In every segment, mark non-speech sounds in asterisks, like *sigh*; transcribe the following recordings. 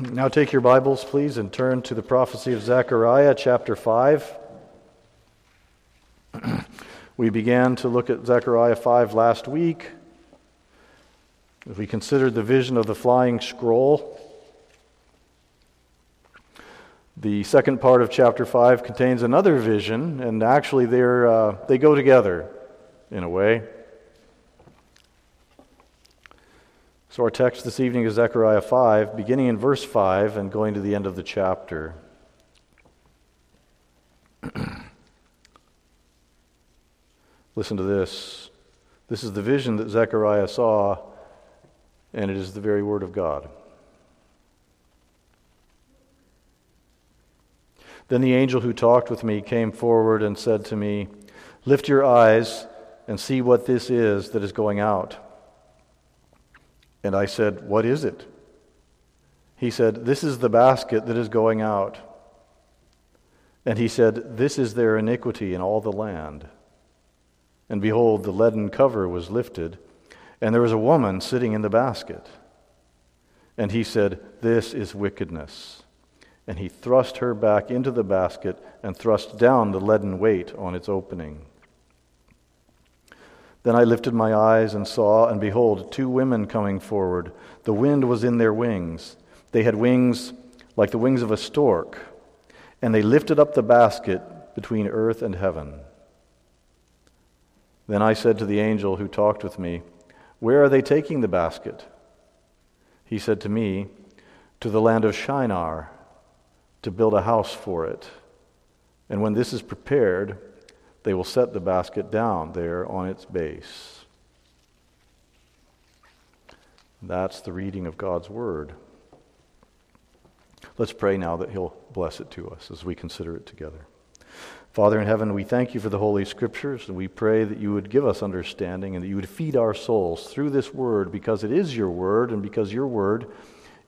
*clears throat* now take your Bibles, please, and turn to the prophecy of Zechariah, chapter 5. *clears throat* we began to look at Zechariah 5 last week. We considered the vision of the flying scroll. The second part of chapter 5 contains another vision, and actually uh, they go together in a way. So, our text this evening is Zechariah 5, beginning in verse 5 and going to the end of the chapter. *clears throat* Listen to this. This is the vision that Zechariah saw, and it is the very word of God. Then the angel who talked with me came forward and said to me, Lift your eyes and see what this is that is going out. And I said, What is it? He said, This is the basket that is going out. And he said, This is their iniquity in all the land. And behold, the leaden cover was lifted, and there was a woman sitting in the basket. And he said, This is wickedness. And he thrust her back into the basket and thrust down the leaden weight on its opening. Then I lifted my eyes and saw, and behold, two women coming forward. The wind was in their wings. They had wings like the wings of a stork, and they lifted up the basket between earth and heaven. Then I said to the angel who talked with me, Where are they taking the basket? He said to me, To the land of Shinar, to build a house for it. And when this is prepared, they will set the basket down there on its base. That's the reading of God's Word. Let's pray now that He'll bless it to us as we consider it together. Father in heaven, we thank you for the Holy Scriptures, and we pray that you would give us understanding and that you would feed our souls through this Word because it is your Word and because your Word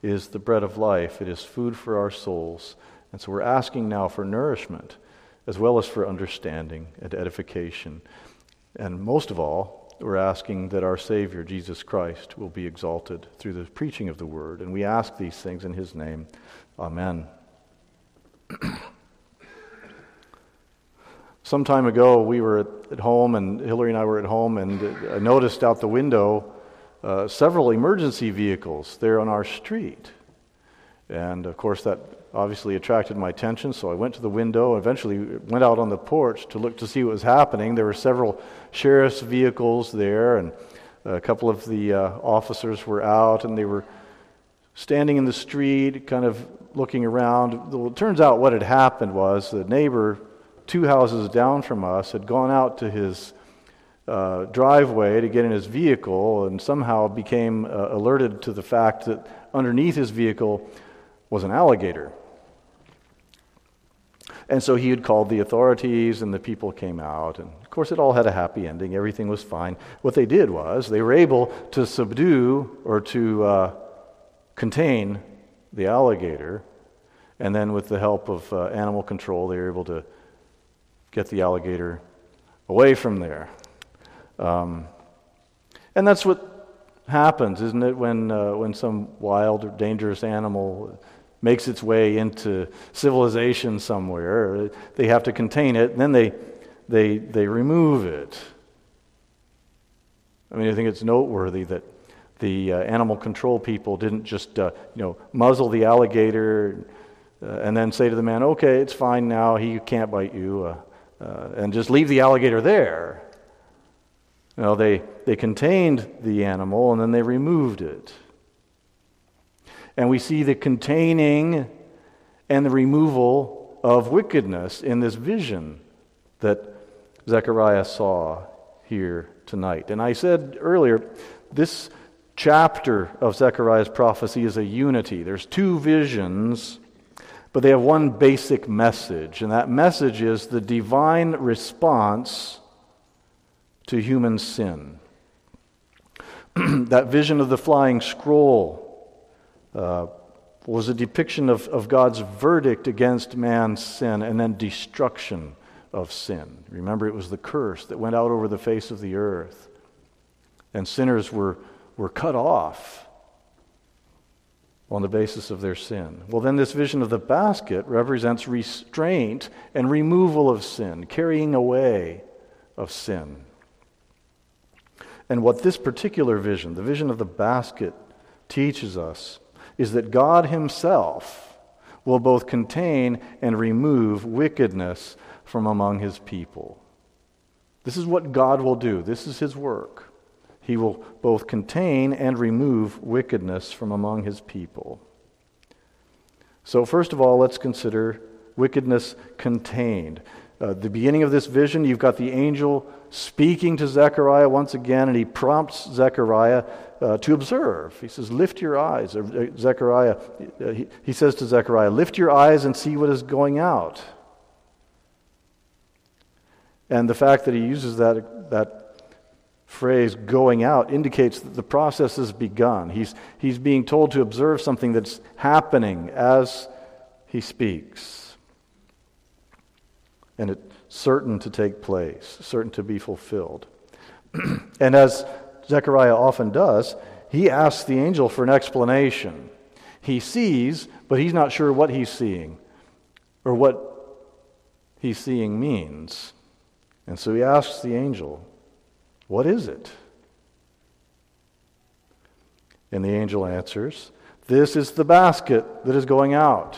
is the bread of life. It is food for our souls. And so we're asking now for nourishment as well as for understanding and edification. And most of all, we're asking that our Savior, Jesus Christ, will be exalted through the preaching of the Word. And we ask these things in His name. Amen. *clears throat* Some time ago, we were at home, and Hillary and I were at home, and I noticed out the window uh, several emergency vehicles there on our street. And of course, that obviously attracted my attention, so I went to the window, eventually went out on the porch to look to see what was happening. There were several sheriff's vehicles there, and a couple of the uh, officers were out, and they were standing in the street, kind of looking around. Well, it turns out what had happened was the neighbor, two houses down from us, had gone out to his uh, driveway to get in his vehicle and somehow became uh, alerted to the fact that underneath his vehicle was an alligator. And so he had called the authorities, and the people came out. And of course, it all had a happy ending. Everything was fine. What they did was they were able to subdue or to uh, contain the alligator. And then, with the help of uh, animal control, they were able to get the alligator away from there. Um, and that's what happens, isn't it, when, uh, when some wild or dangerous animal makes its way into civilization somewhere. They have to contain it, and then they, they, they remove it. I mean, I think it's noteworthy that the uh, animal control people didn't just, uh, you know, muzzle the alligator uh, and then say to the man, okay, it's fine now, he can't bite you, uh, uh, and just leave the alligator there. Know, they, they contained the animal and then they removed it. And we see the containing and the removal of wickedness in this vision that Zechariah saw here tonight. And I said earlier, this chapter of Zechariah's prophecy is a unity. There's two visions, but they have one basic message, and that message is the divine response to human sin. *clears throat* that vision of the flying scroll was a depiction of, of God's verdict against man's sin and then destruction of sin. Remember, it was the curse that went out over the face of the earth, and sinners were, were cut off on the basis of their sin. Well, then, this vision of the basket represents restraint and removal of sin, carrying away of sin. And what this particular vision, the vision of the basket, teaches us is that God Himself will both contain and remove wickedness from among His people. This is what God will do, this is His work. He will both contain and remove wickedness from among His people. So, first of all, let's consider wickedness contained. Uh, the beginning of this vision, you've got the angel speaking to Zechariah once again, and he prompts Zechariah uh, to observe. He says, Lift your eyes. Uh, Zechariah, uh, he, he says to Zechariah, Lift your eyes and see what is going out. And the fact that he uses that, that phrase, going out, indicates that the process has begun. He's, he's being told to observe something that's happening as he speaks. And it's certain to take place, certain to be fulfilled. *clears throat* and as Zechariah often does, he asks the angel for an explanation. He sees, but he's not sure what he's seeing or what he's seeing means. And so he asks the angel, What is it? And the angel answers, This is the basket that is going out.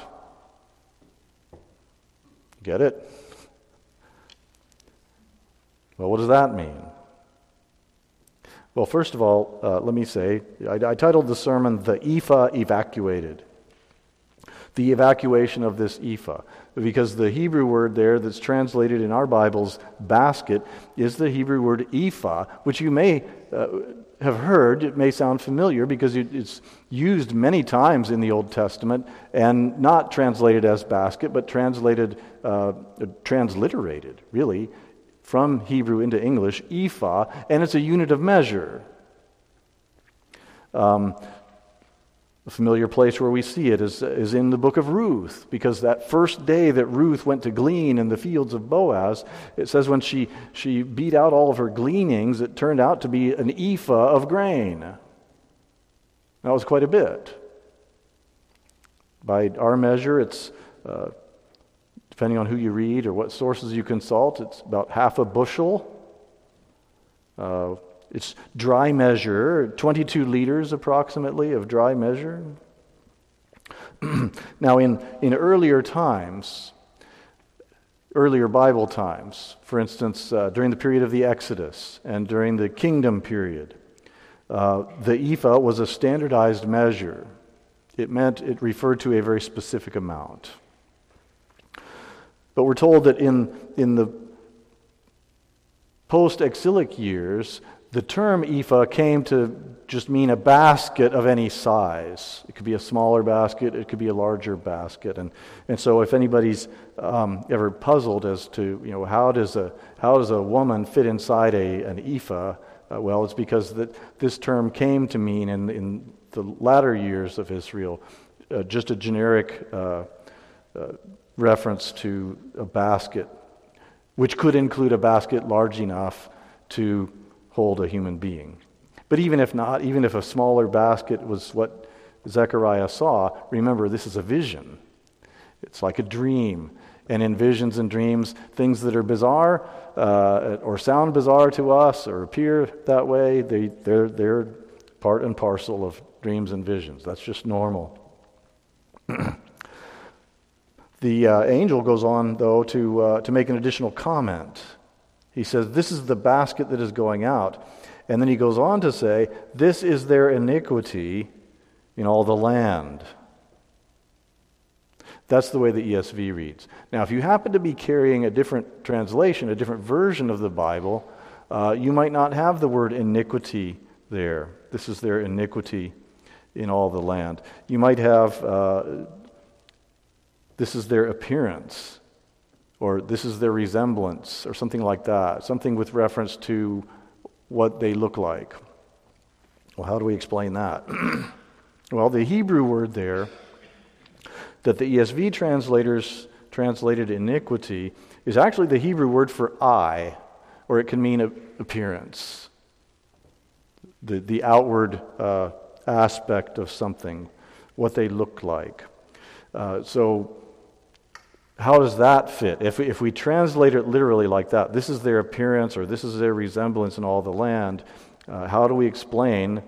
Get it? Well, what does that mean? Well, first of all, uh, let me say, I, I titled the sermon, The Ephah Evacuated. The evacuation of this ephah. Because the Hebrew word there that's translated in our Bibles, basket, is the Hebrew word ephah, which you may uh, have heard. It may sound familiar because it's used many times in the Old Testament and not translated as basket, but translated, uh, transliterated, really, from Hebrew into English, ephah, and it's a unit of measure. Um, a familiar place where we see it is, is in the book of Ruth, because that first day that Ruth went to glean in the fields of Boaz, it says when she, she beat out all of her gleanings, it turned out to be an ephah of grain. That was quite a bit. By our measure, it's uh, Depending on who you read or what sources you consult, it's about half a bushel. Uh, it's dry measure, 22 liters approximately of dry measure. *clears throat* now, in, in earlier times, earlier Bible times, for instance, uh, during the period of the Exodus and during the kingdom period, uh, the ephah was a standardized measure. It meant it referred to a very specific amount. But we're told that in, in the post exilic years, the term ephah came to just mean a basket of any size. It could be a smaller basket, it could be a larger basket. And, and so, if anybody's um, ever puzzled as to you know, how, does a, how does a woman fit inside a, an ephah, uh, well, it's because that this term came to mean in, in the latter years of Israel uh, just a generic uh, uh reference to a basket, which could include a basket large enough to hold a human being. But even if not, even if a smaller basket was what Zechariah saw, remember this is a vision. It's like a dream. And in visions and dreams, things that are bizarre uh, or sound bizarre to us or appear that way, they, they're, they're part and parcel of dreams and visions. That's just normal. *clears throat* The uh, angel goes on, though, to, uh, to make an additional comment. He says, This is the basket that is going out. And then he goes on to say, This is their iniquity in all the land. That's the way the ESV reads. Now, if you happen to be carrying a different translation, a different version of the Bible, uh, you might not have the word iniquity there. This is their iniquity in all the land. You might have uh, this is their appearance, or this is their resemblance, or something like that, something with reference to what they look like. Well, how do we explain that? *clears throat* well, the Hebrew word there that the ESV translators translated iniquity is actually the Hebrew word for eye, or it can mean appearance, the, the outward uh, aspect of something what they look like. Uh, so, how does that fit? If we, if we translate it literally like that, this is their appearance or this is their resemblance in all the land, uh, how do we explain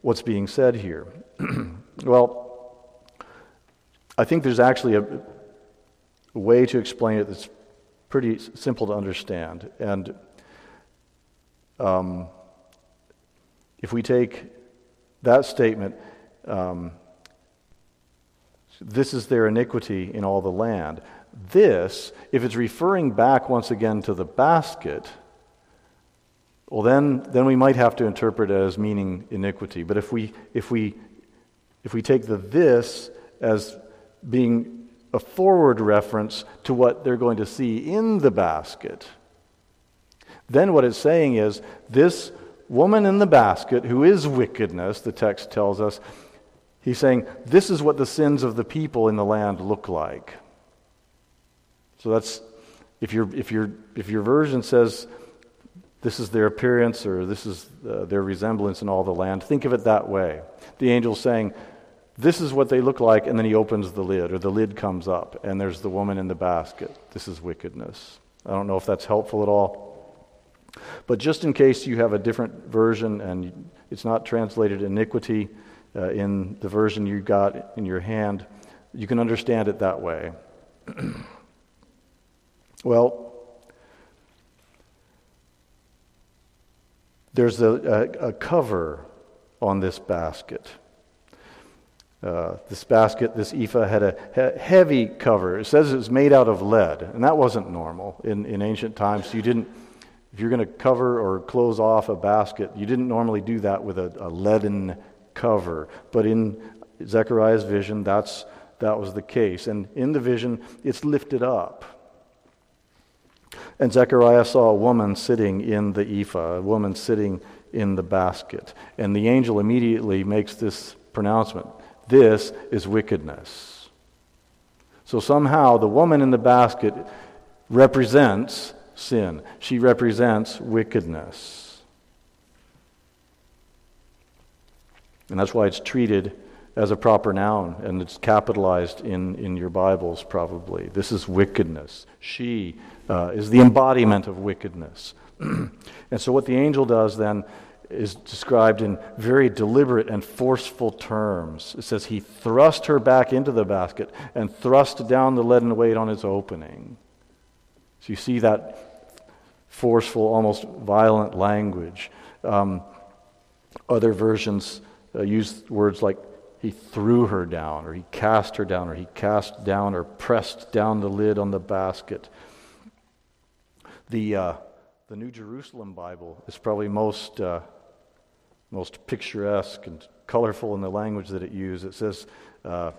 what's being said here? *clears throat* well, I think there's actually a, a way to explain it that's pretty simple to understand. And um, if we take that statement, um, this is their iniquity in all the land. This, if it's referring back once again to the basket, well, then, then we might have to interpret as meaning iniquity. But if we, if we, if we take the this as being a forward reference to what they're going to see in the basket, then what it's saying is this woman in the basket, who is wickedness, the text tells us, he's saying, this is what the sins of the people in the land look like. So that's, if, you if, you if your version says this is their appearance or this is uh, their resemblance in all the land, think of it that way. The angel's saying, this is what they look like, and then he opens the lid, or the lid comes up, and there's the woman in the basket. This is wickedness. I don't know if that's helpful at all. But just in case you have a different version and it's not translated iniquity uh, in the version you got in your hand, you can understand it that way. *clears throat* well, there's a, a, a, cover on this basket. Uh, this basket, this ephah, had a he- heavy cover. It says it was made out of lead, and that wasn't normal in, in ancient times. You didn't if you're going to cover or close off a basket, you didn't normally do that with a, a leaden cover. But in Zechariah's vision, that's, that was the case. And in the vision, it's lifted up. And Zechariah saw a woman sitting in the ephah, a woman sitting in the basket. And the angel immediately makes this pronouncement this is wickedness. So somehow the woman in the basket represents sin. She represents wickedness. And that's why it's treated as a proper noun, and it's capitalized in, in your Bibles, probably. This is wickedness. She uh, is the embodiment of wickedness. *clears throat* and so, what the angel does then is described in very deliberate and forceful terms. It says, He thrust her back into the basket and thrust down the leaden weight on its opening. So, you see that forceful, almost violent language. Um, other versions uh, use words like he threw her down, or he cast her down, or he cast down or pressed down the lid on the basket. The, uh, the New Jerusalem Bible is probably most, uh, most picturesque and colorful in the language that it uses. It says, uh,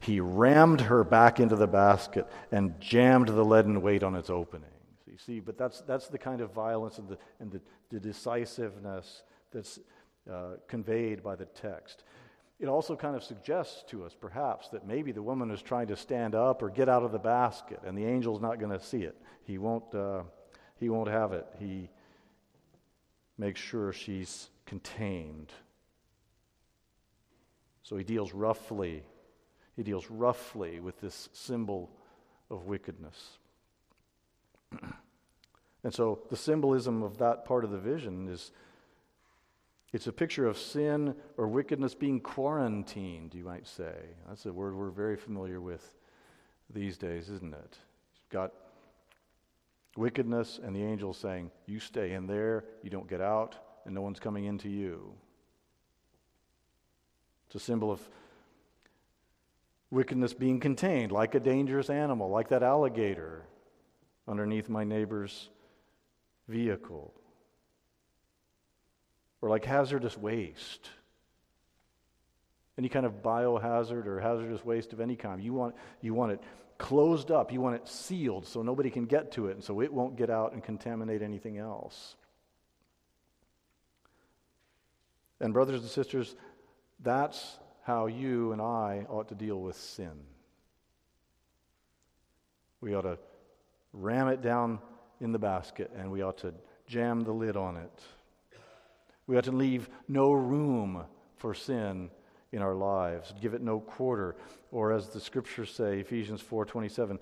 He rammed her back into the basket and jammed the leaden weight on its opening. You see, but that's, that's the kind of violence and the, and the, the decisiveness that's uh, conveyed by the text. It also kind of suggests to us, perhaps, that maybe the woman is trying to stand up or get out of the basket, and the angel's not going to see it. He won't, uh, he won't have it. He makes sure she's contained. So he deals roughly. He deals roughly with this symbol of wickedness. *clears throat* And so the symbolism of that part of the vision is it's a picture of sin or wickedness being quarantined, you might say. That's a word we're very familiar with these days, isn't it? You've got wickedness and the angel saying, You stay in there, you don't get out, and no one's coming into you. It's a symbol of wickedness being contained, like a dangerous animal, like that alligator underneath my neighbor's vehicle. Or like hazardous waste. Any kind of biohazard or hazardous waste of any kind. You want, you want it closed up, you want it sealed so nobody can get to it, and so it won't get out and contaminate anything else. And, brothers and sisters, that's how you and I ought to deal with sin. We ought to ram it down in the basket and we ought to jam the lid on it. We ought to leave no room for sin in our lives. Give it no quarter. Or as the scriptures say, Ephesians 4:27,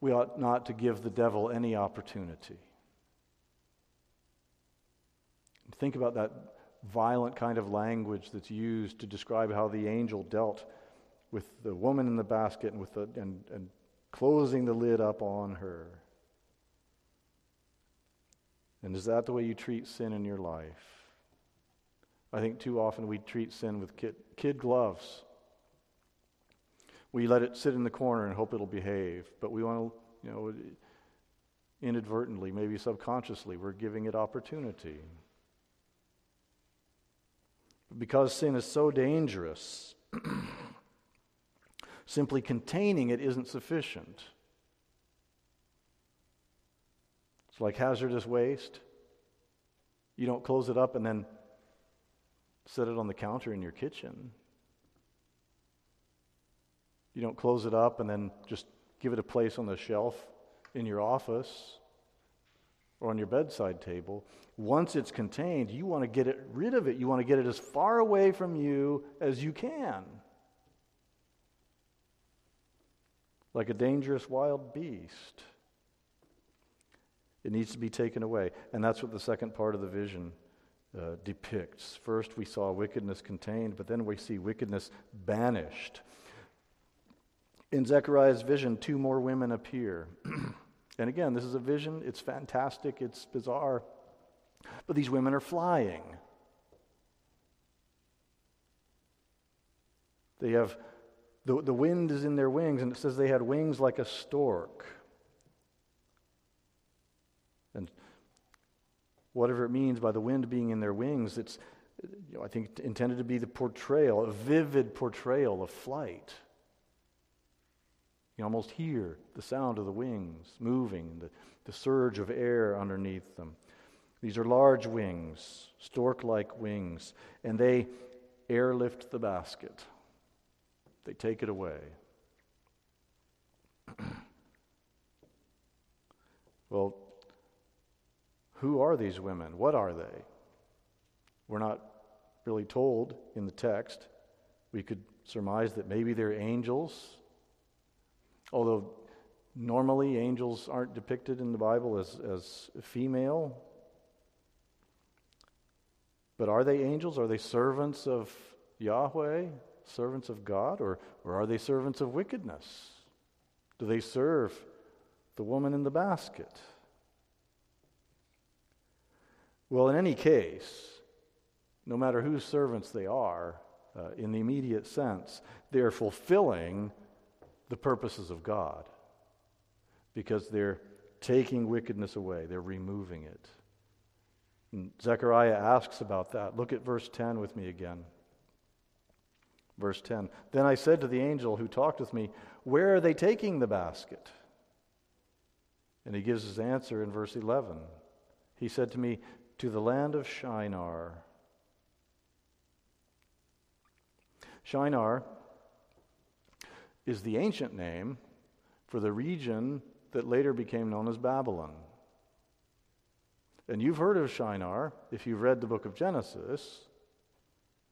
we ought not to give the devil any opportunity. Think about that violent kind of language that's used to describe how the angel dealt with the woman in the basket and, with the, and, and closing the lid up on her. And is that the way you treat sin in your life? I think too often we treat sin with kid, kid gloves. We let it sit in the corner and hope it'll behave, but we want to, you know, inadvertently, maybe subconsciously, we're giving it opportunity. Because sin is so dangerous, *clears throat* simply containing it isn't sufficient. It's like hazardous waste. You don't close it up and then set it on the counter in your kitchen. You don't close it up and then just give it a place on the shelf in your office or on your bedside table. Once it's contained, you want to get it rid of it. You want to get it as far away from you as you can. Like a dangerous wild beast. It needs to be taken away. And that's what the second part of the vision uh, depicts. First, we saw wickedness contained, but then we see wickedness banished. In Zechariah's vision, two more women appear. *clears throat* And again, this is a vision. It's fantastic. It's bizarre. But these women are flying. They have, the, the wind is in their wings, and it says they had wings like a stork. And whatever it means by the wind being in their wings, it's, you know, I think, intended to be the portrayal, a vivid portrayal of flight. You almost hear the sound of the wings moving, the, the surge of air underneath them. These are large wings, stork like wings, and they airlift the basket. They take it away. *clears throat* well, who are these women? What are they? We're not really told in the text. We could surmise that maybe they're angels Although normally angels aren't depicted in the Bible as, as female. But are they angels? Are they servants of Yahweh, servants of God, or, or are they servants of wickedness? Do they serve the woman in the basket? Well, in any case, no matter whose servants they are, uh, in the immediate sense, they are fulfilling the purposes of God because they're taking wickedness away, they're removing it. And Zechariah asks about that. Look at verse 10 with me again. Verse 10 Then I said to the angel who talked with me, Where are they taking the basket? And he gives his answer in verse 11. He said to me, To the land of Shinar. Shinar is the ancient name for the region that later became known as Babylon. And you've heard of Shinar if you've read the book of Genesis.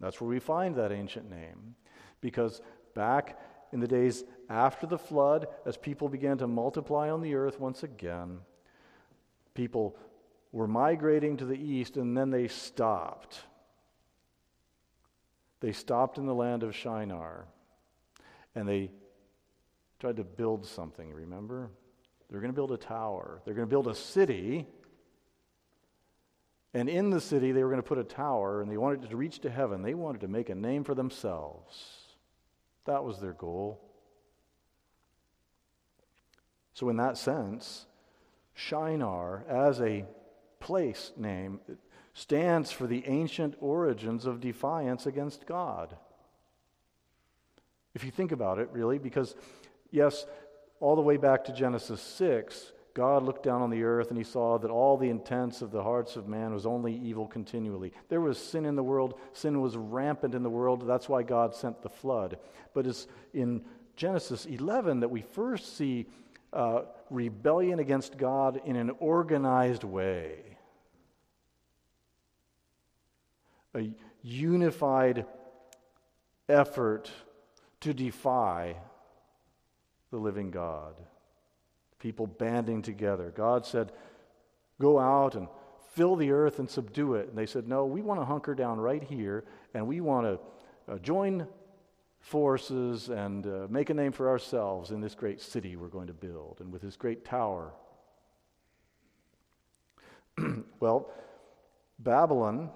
That's where we find that ancient name. Because back in the days after the flood, as people began to multiply on the earth once again, people were migrating to the east and then they stopped. They stopped in the land of Shinar and they tried to build something, remember? They're going to build a tower. They're going to build a city. And in the city, they were going to put a tower, and they wanted to reach to heaven. They wanted to make a name for themselves. That was their goal. So, in that sense, Shinar, as a place name, stands for the ancient origins of defiance against God. If you think about it, really, because Yes, all the way back to Genesis 6, God looked down on the earth and he saw that all the intents of the hearts of man was only evil continually. There was sin in the world, sin was rampant in the world. That's why God sent the flood. But it's in Genesis 11 that we first see uh, rebellion against God in an organized way. A unified effort to defy the living God. People banding together. God said, Go out and fill the earth and subdue it. And they said, No, we want to hunker down right here and we want to uh, join forces and uh, make a name for ourselves in this great city we're going to build and with this great tower. *clears throat* well, Babylon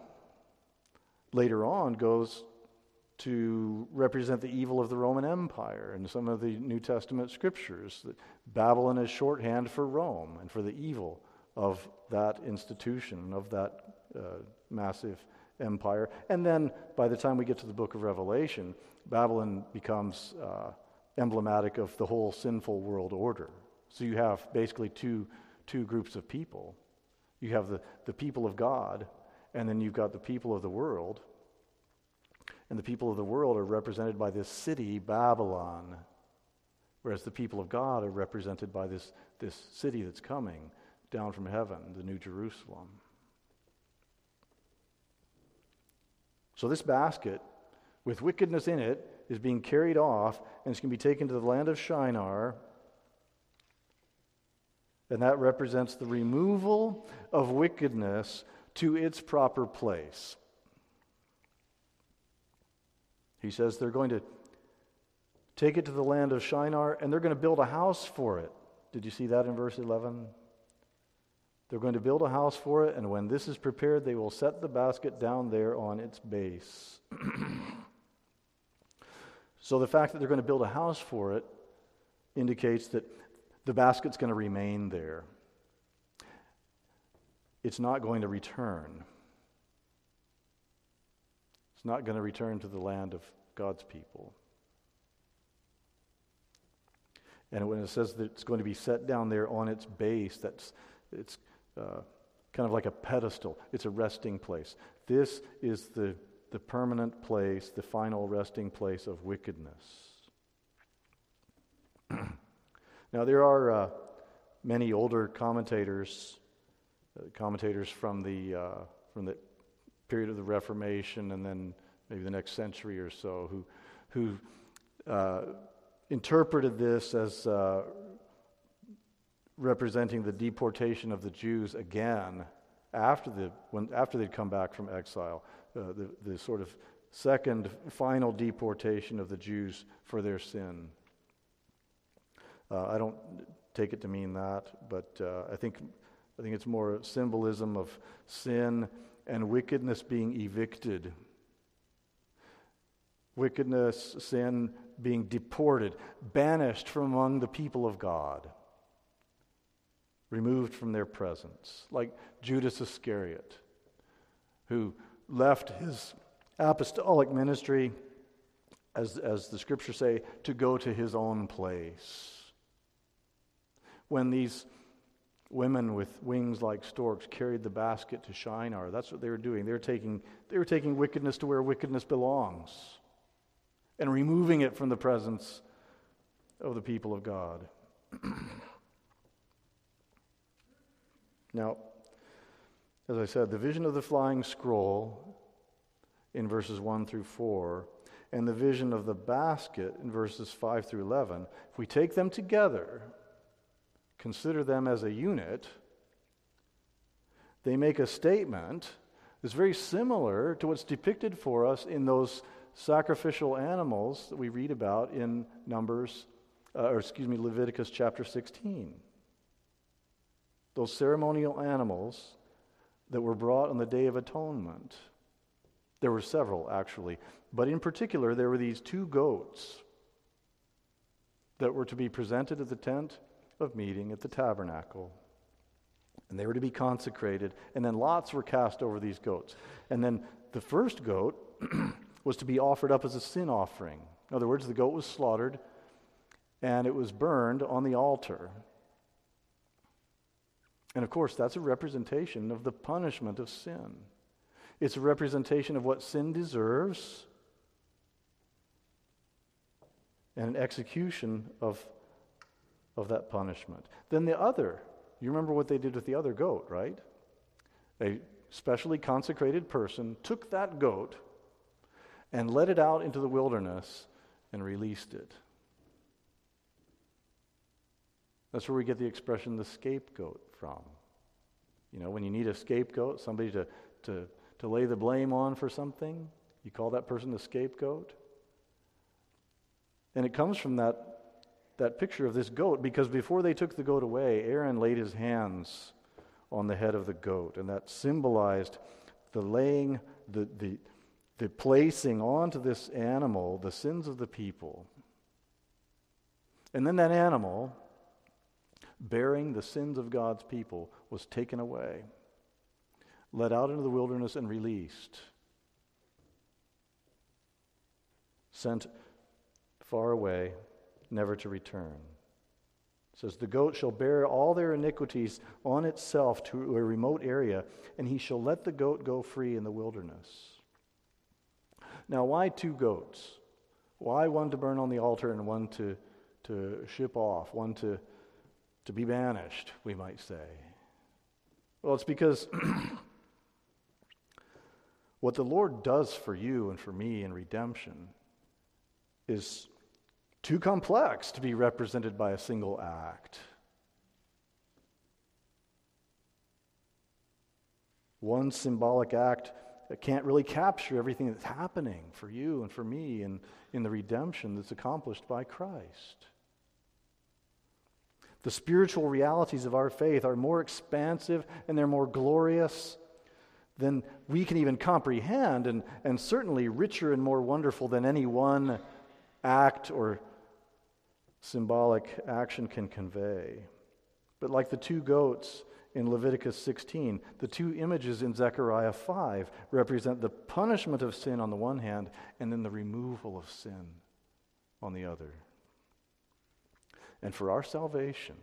later on goes to represent the evil of the Roman Empire in some of the New Testament scriptures. Babylon is shorthand for Rome and for the evil of that institution, of that uh, massive empire. And then by the time we get to the book of Revelation, Babylon becomes uh, emblematic of the whole sinful world order. So you have basically two, two groups of people. You have the, the people of God, and then you've got the people of the world. And the people of the world are represented by this city, Babylon, whereas the people of God are represented by this, this city that's coming down from heaven, the New Jerusalem. So, this basket with wickedness in it is being carried off and it's going to be taken to the land of Shinar. And that represents the removal of wickedness to its proper place. He says they're going to take it to the land of Shinar and they're going to build a house for it. Did you see that in verse 11? They're going to build a house for it, and when this is prepared, they will set the basket down there on its base. *clears throat* so the fact that they're going to build a house for it indicates that the basket's going to remain there. It's not going to return. It's not going to return to the land of God's people. And when it says that it's going to be set down there on its base, that's it's uh, kind of like a pedestal. It's a resting place. This is the, the permanent place, the final resting place of wickedness. *clears throat* now, there are uh, many older commentators, commentators from the, uh, from the period of the Reformation and then maybe the next century or so, who, who uh, interpreted this as uh, representing the deportation of the Jews again after, the, when, after they'd come back from exile, uh, the, the sort of second final deportation of the Jews for their sin. Uh, I don't take it to mean that, but uh, I, think, I think it's more symbolism of sin and wickedness being evicted. Wickedness, sin being deported, banished from among the people of God removed from their presence, like Judas Iscariot, who left his apostolic ministry, as, as the scriptures say, to go to his own place. When these women with wings like storks carried the basket to Shinar, that's what they were doing. They were taking, they were taking wickedness to where wickedness belongs and removing it from the presence of the people of God. *clears throat* Now, as I said, the vision of the flying scroll in verses 1 through 4 and the vision of the basket in verses 5 through 11, if we take them together, consider them as a unit, they make a statement that's very similar to what's depicted for us in those sacrificial animals that we read about in Numbers, uh, or excuse me, Leviticus chapter 16 those ceremonial animals that were brought on the Day of Atonement. There were several, actually, but in particular, there were these two goats that were to be presented at the tent of meeting at the tabernacle. And they were to be consecrated, and then lots were cast over these goats. And then the first goat *clears throat* was to be offered up as a sin offering. In other words, the goat was slaughtered and it was burned on the altar. And of course, that's a representation of the punishment of sin. It's a representation of what sin deserves and an execution of, of that punishment. Then the other, you remember what they did with the other goat, right? A specially consecrated person took that goat and led it out into the wilderness and released it. That's where we get the expression the scapegoat from. You know, when you need a scapegoat, somebody to, to, to lay the blame on for something, you call that person the scapegoat. And it comes from that, that picture of this goat because before they took the goat away, Aaron laid his hands on the head of the goat, and that symbolized the laying, the, the, the placing onto this animal the sins of the people. And then that animal, bearing the sins of God's people, was taken away, led out into the wilderness, and released. Sent far away, never to return. It says, The goat shall bear all their iniquities on itself to a remote area, and he shall let the goat go free in the wilderness. Now, why two goats? Why one to burn on the altar and one to, to ship off, one to, to be banished, we might say? Well, it's because *clears throat* what the Lord does for you and for me in redemption is too complex to be represented by a single act. One symbolic act can't really capture everything that's happening for you and for me and in the redemption that's accomplished by Christ. The spiritual realities of our faith are more expansive and they're more glorious than we can even comprehend, and, and certainly richer and more wonderful than any one act or symbolic action can convey. But like the two goats in Leviticus 16, the two images in Zechariah 5 represent the punishment of sin on the one hand and then the removal of sin on the other. And for our salvation,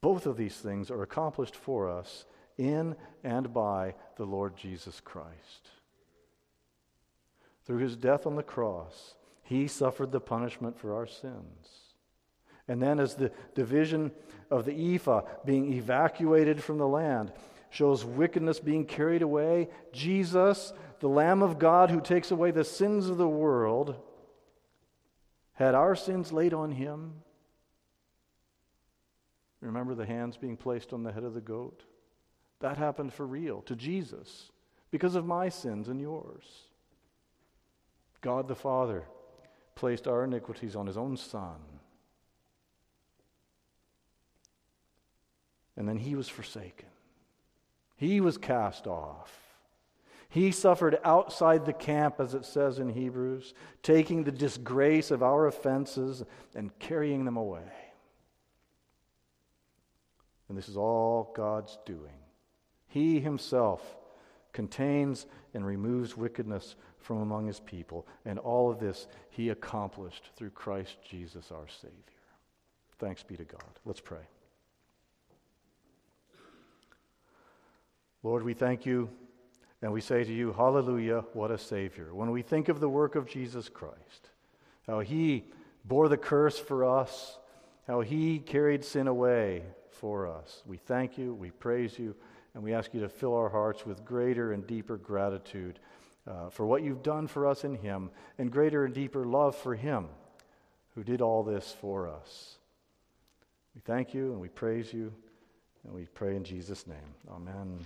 both of these things are accomplished for us in and by the Lord Jesus Christ. Through his death on the cross, he suffered the punishment for our sins. And then, as the division of the ephah being evacuated from the land shows wickedness being carried away, Jesus, the Lamb of God who takes away the sins of the world, had our sins laid on him. Remember the hands being placed on the head of the goat? That happened for real to Jesus because of my sins and yours. God the Father placed our iniquities on his own Son. And then he was forsaken. He was cast off. He suffered outside the camp, as it says in Hebrews, taking the disgrace of our offenses and carrying them away. And this is all God's doing. He himself contains and removes wickedness from among his people. And all of this he accomplished through Christ Jesus our Savior. Thanks be to God. Let's pray. Lord, we thank you and we say to you, Hallelujah, what a Savior. When we think of the work of Jesus Christ, how he bore the curse for us, how he carried sin away for us, we thank you, we praise you. And we ask you to fill our hearts with greater and deeper gratitude uh, for what you've done for us in Him and greater and deeper love for Him who did all this for us. We thank you and we praise you and we pray in Jesus' name. Amen.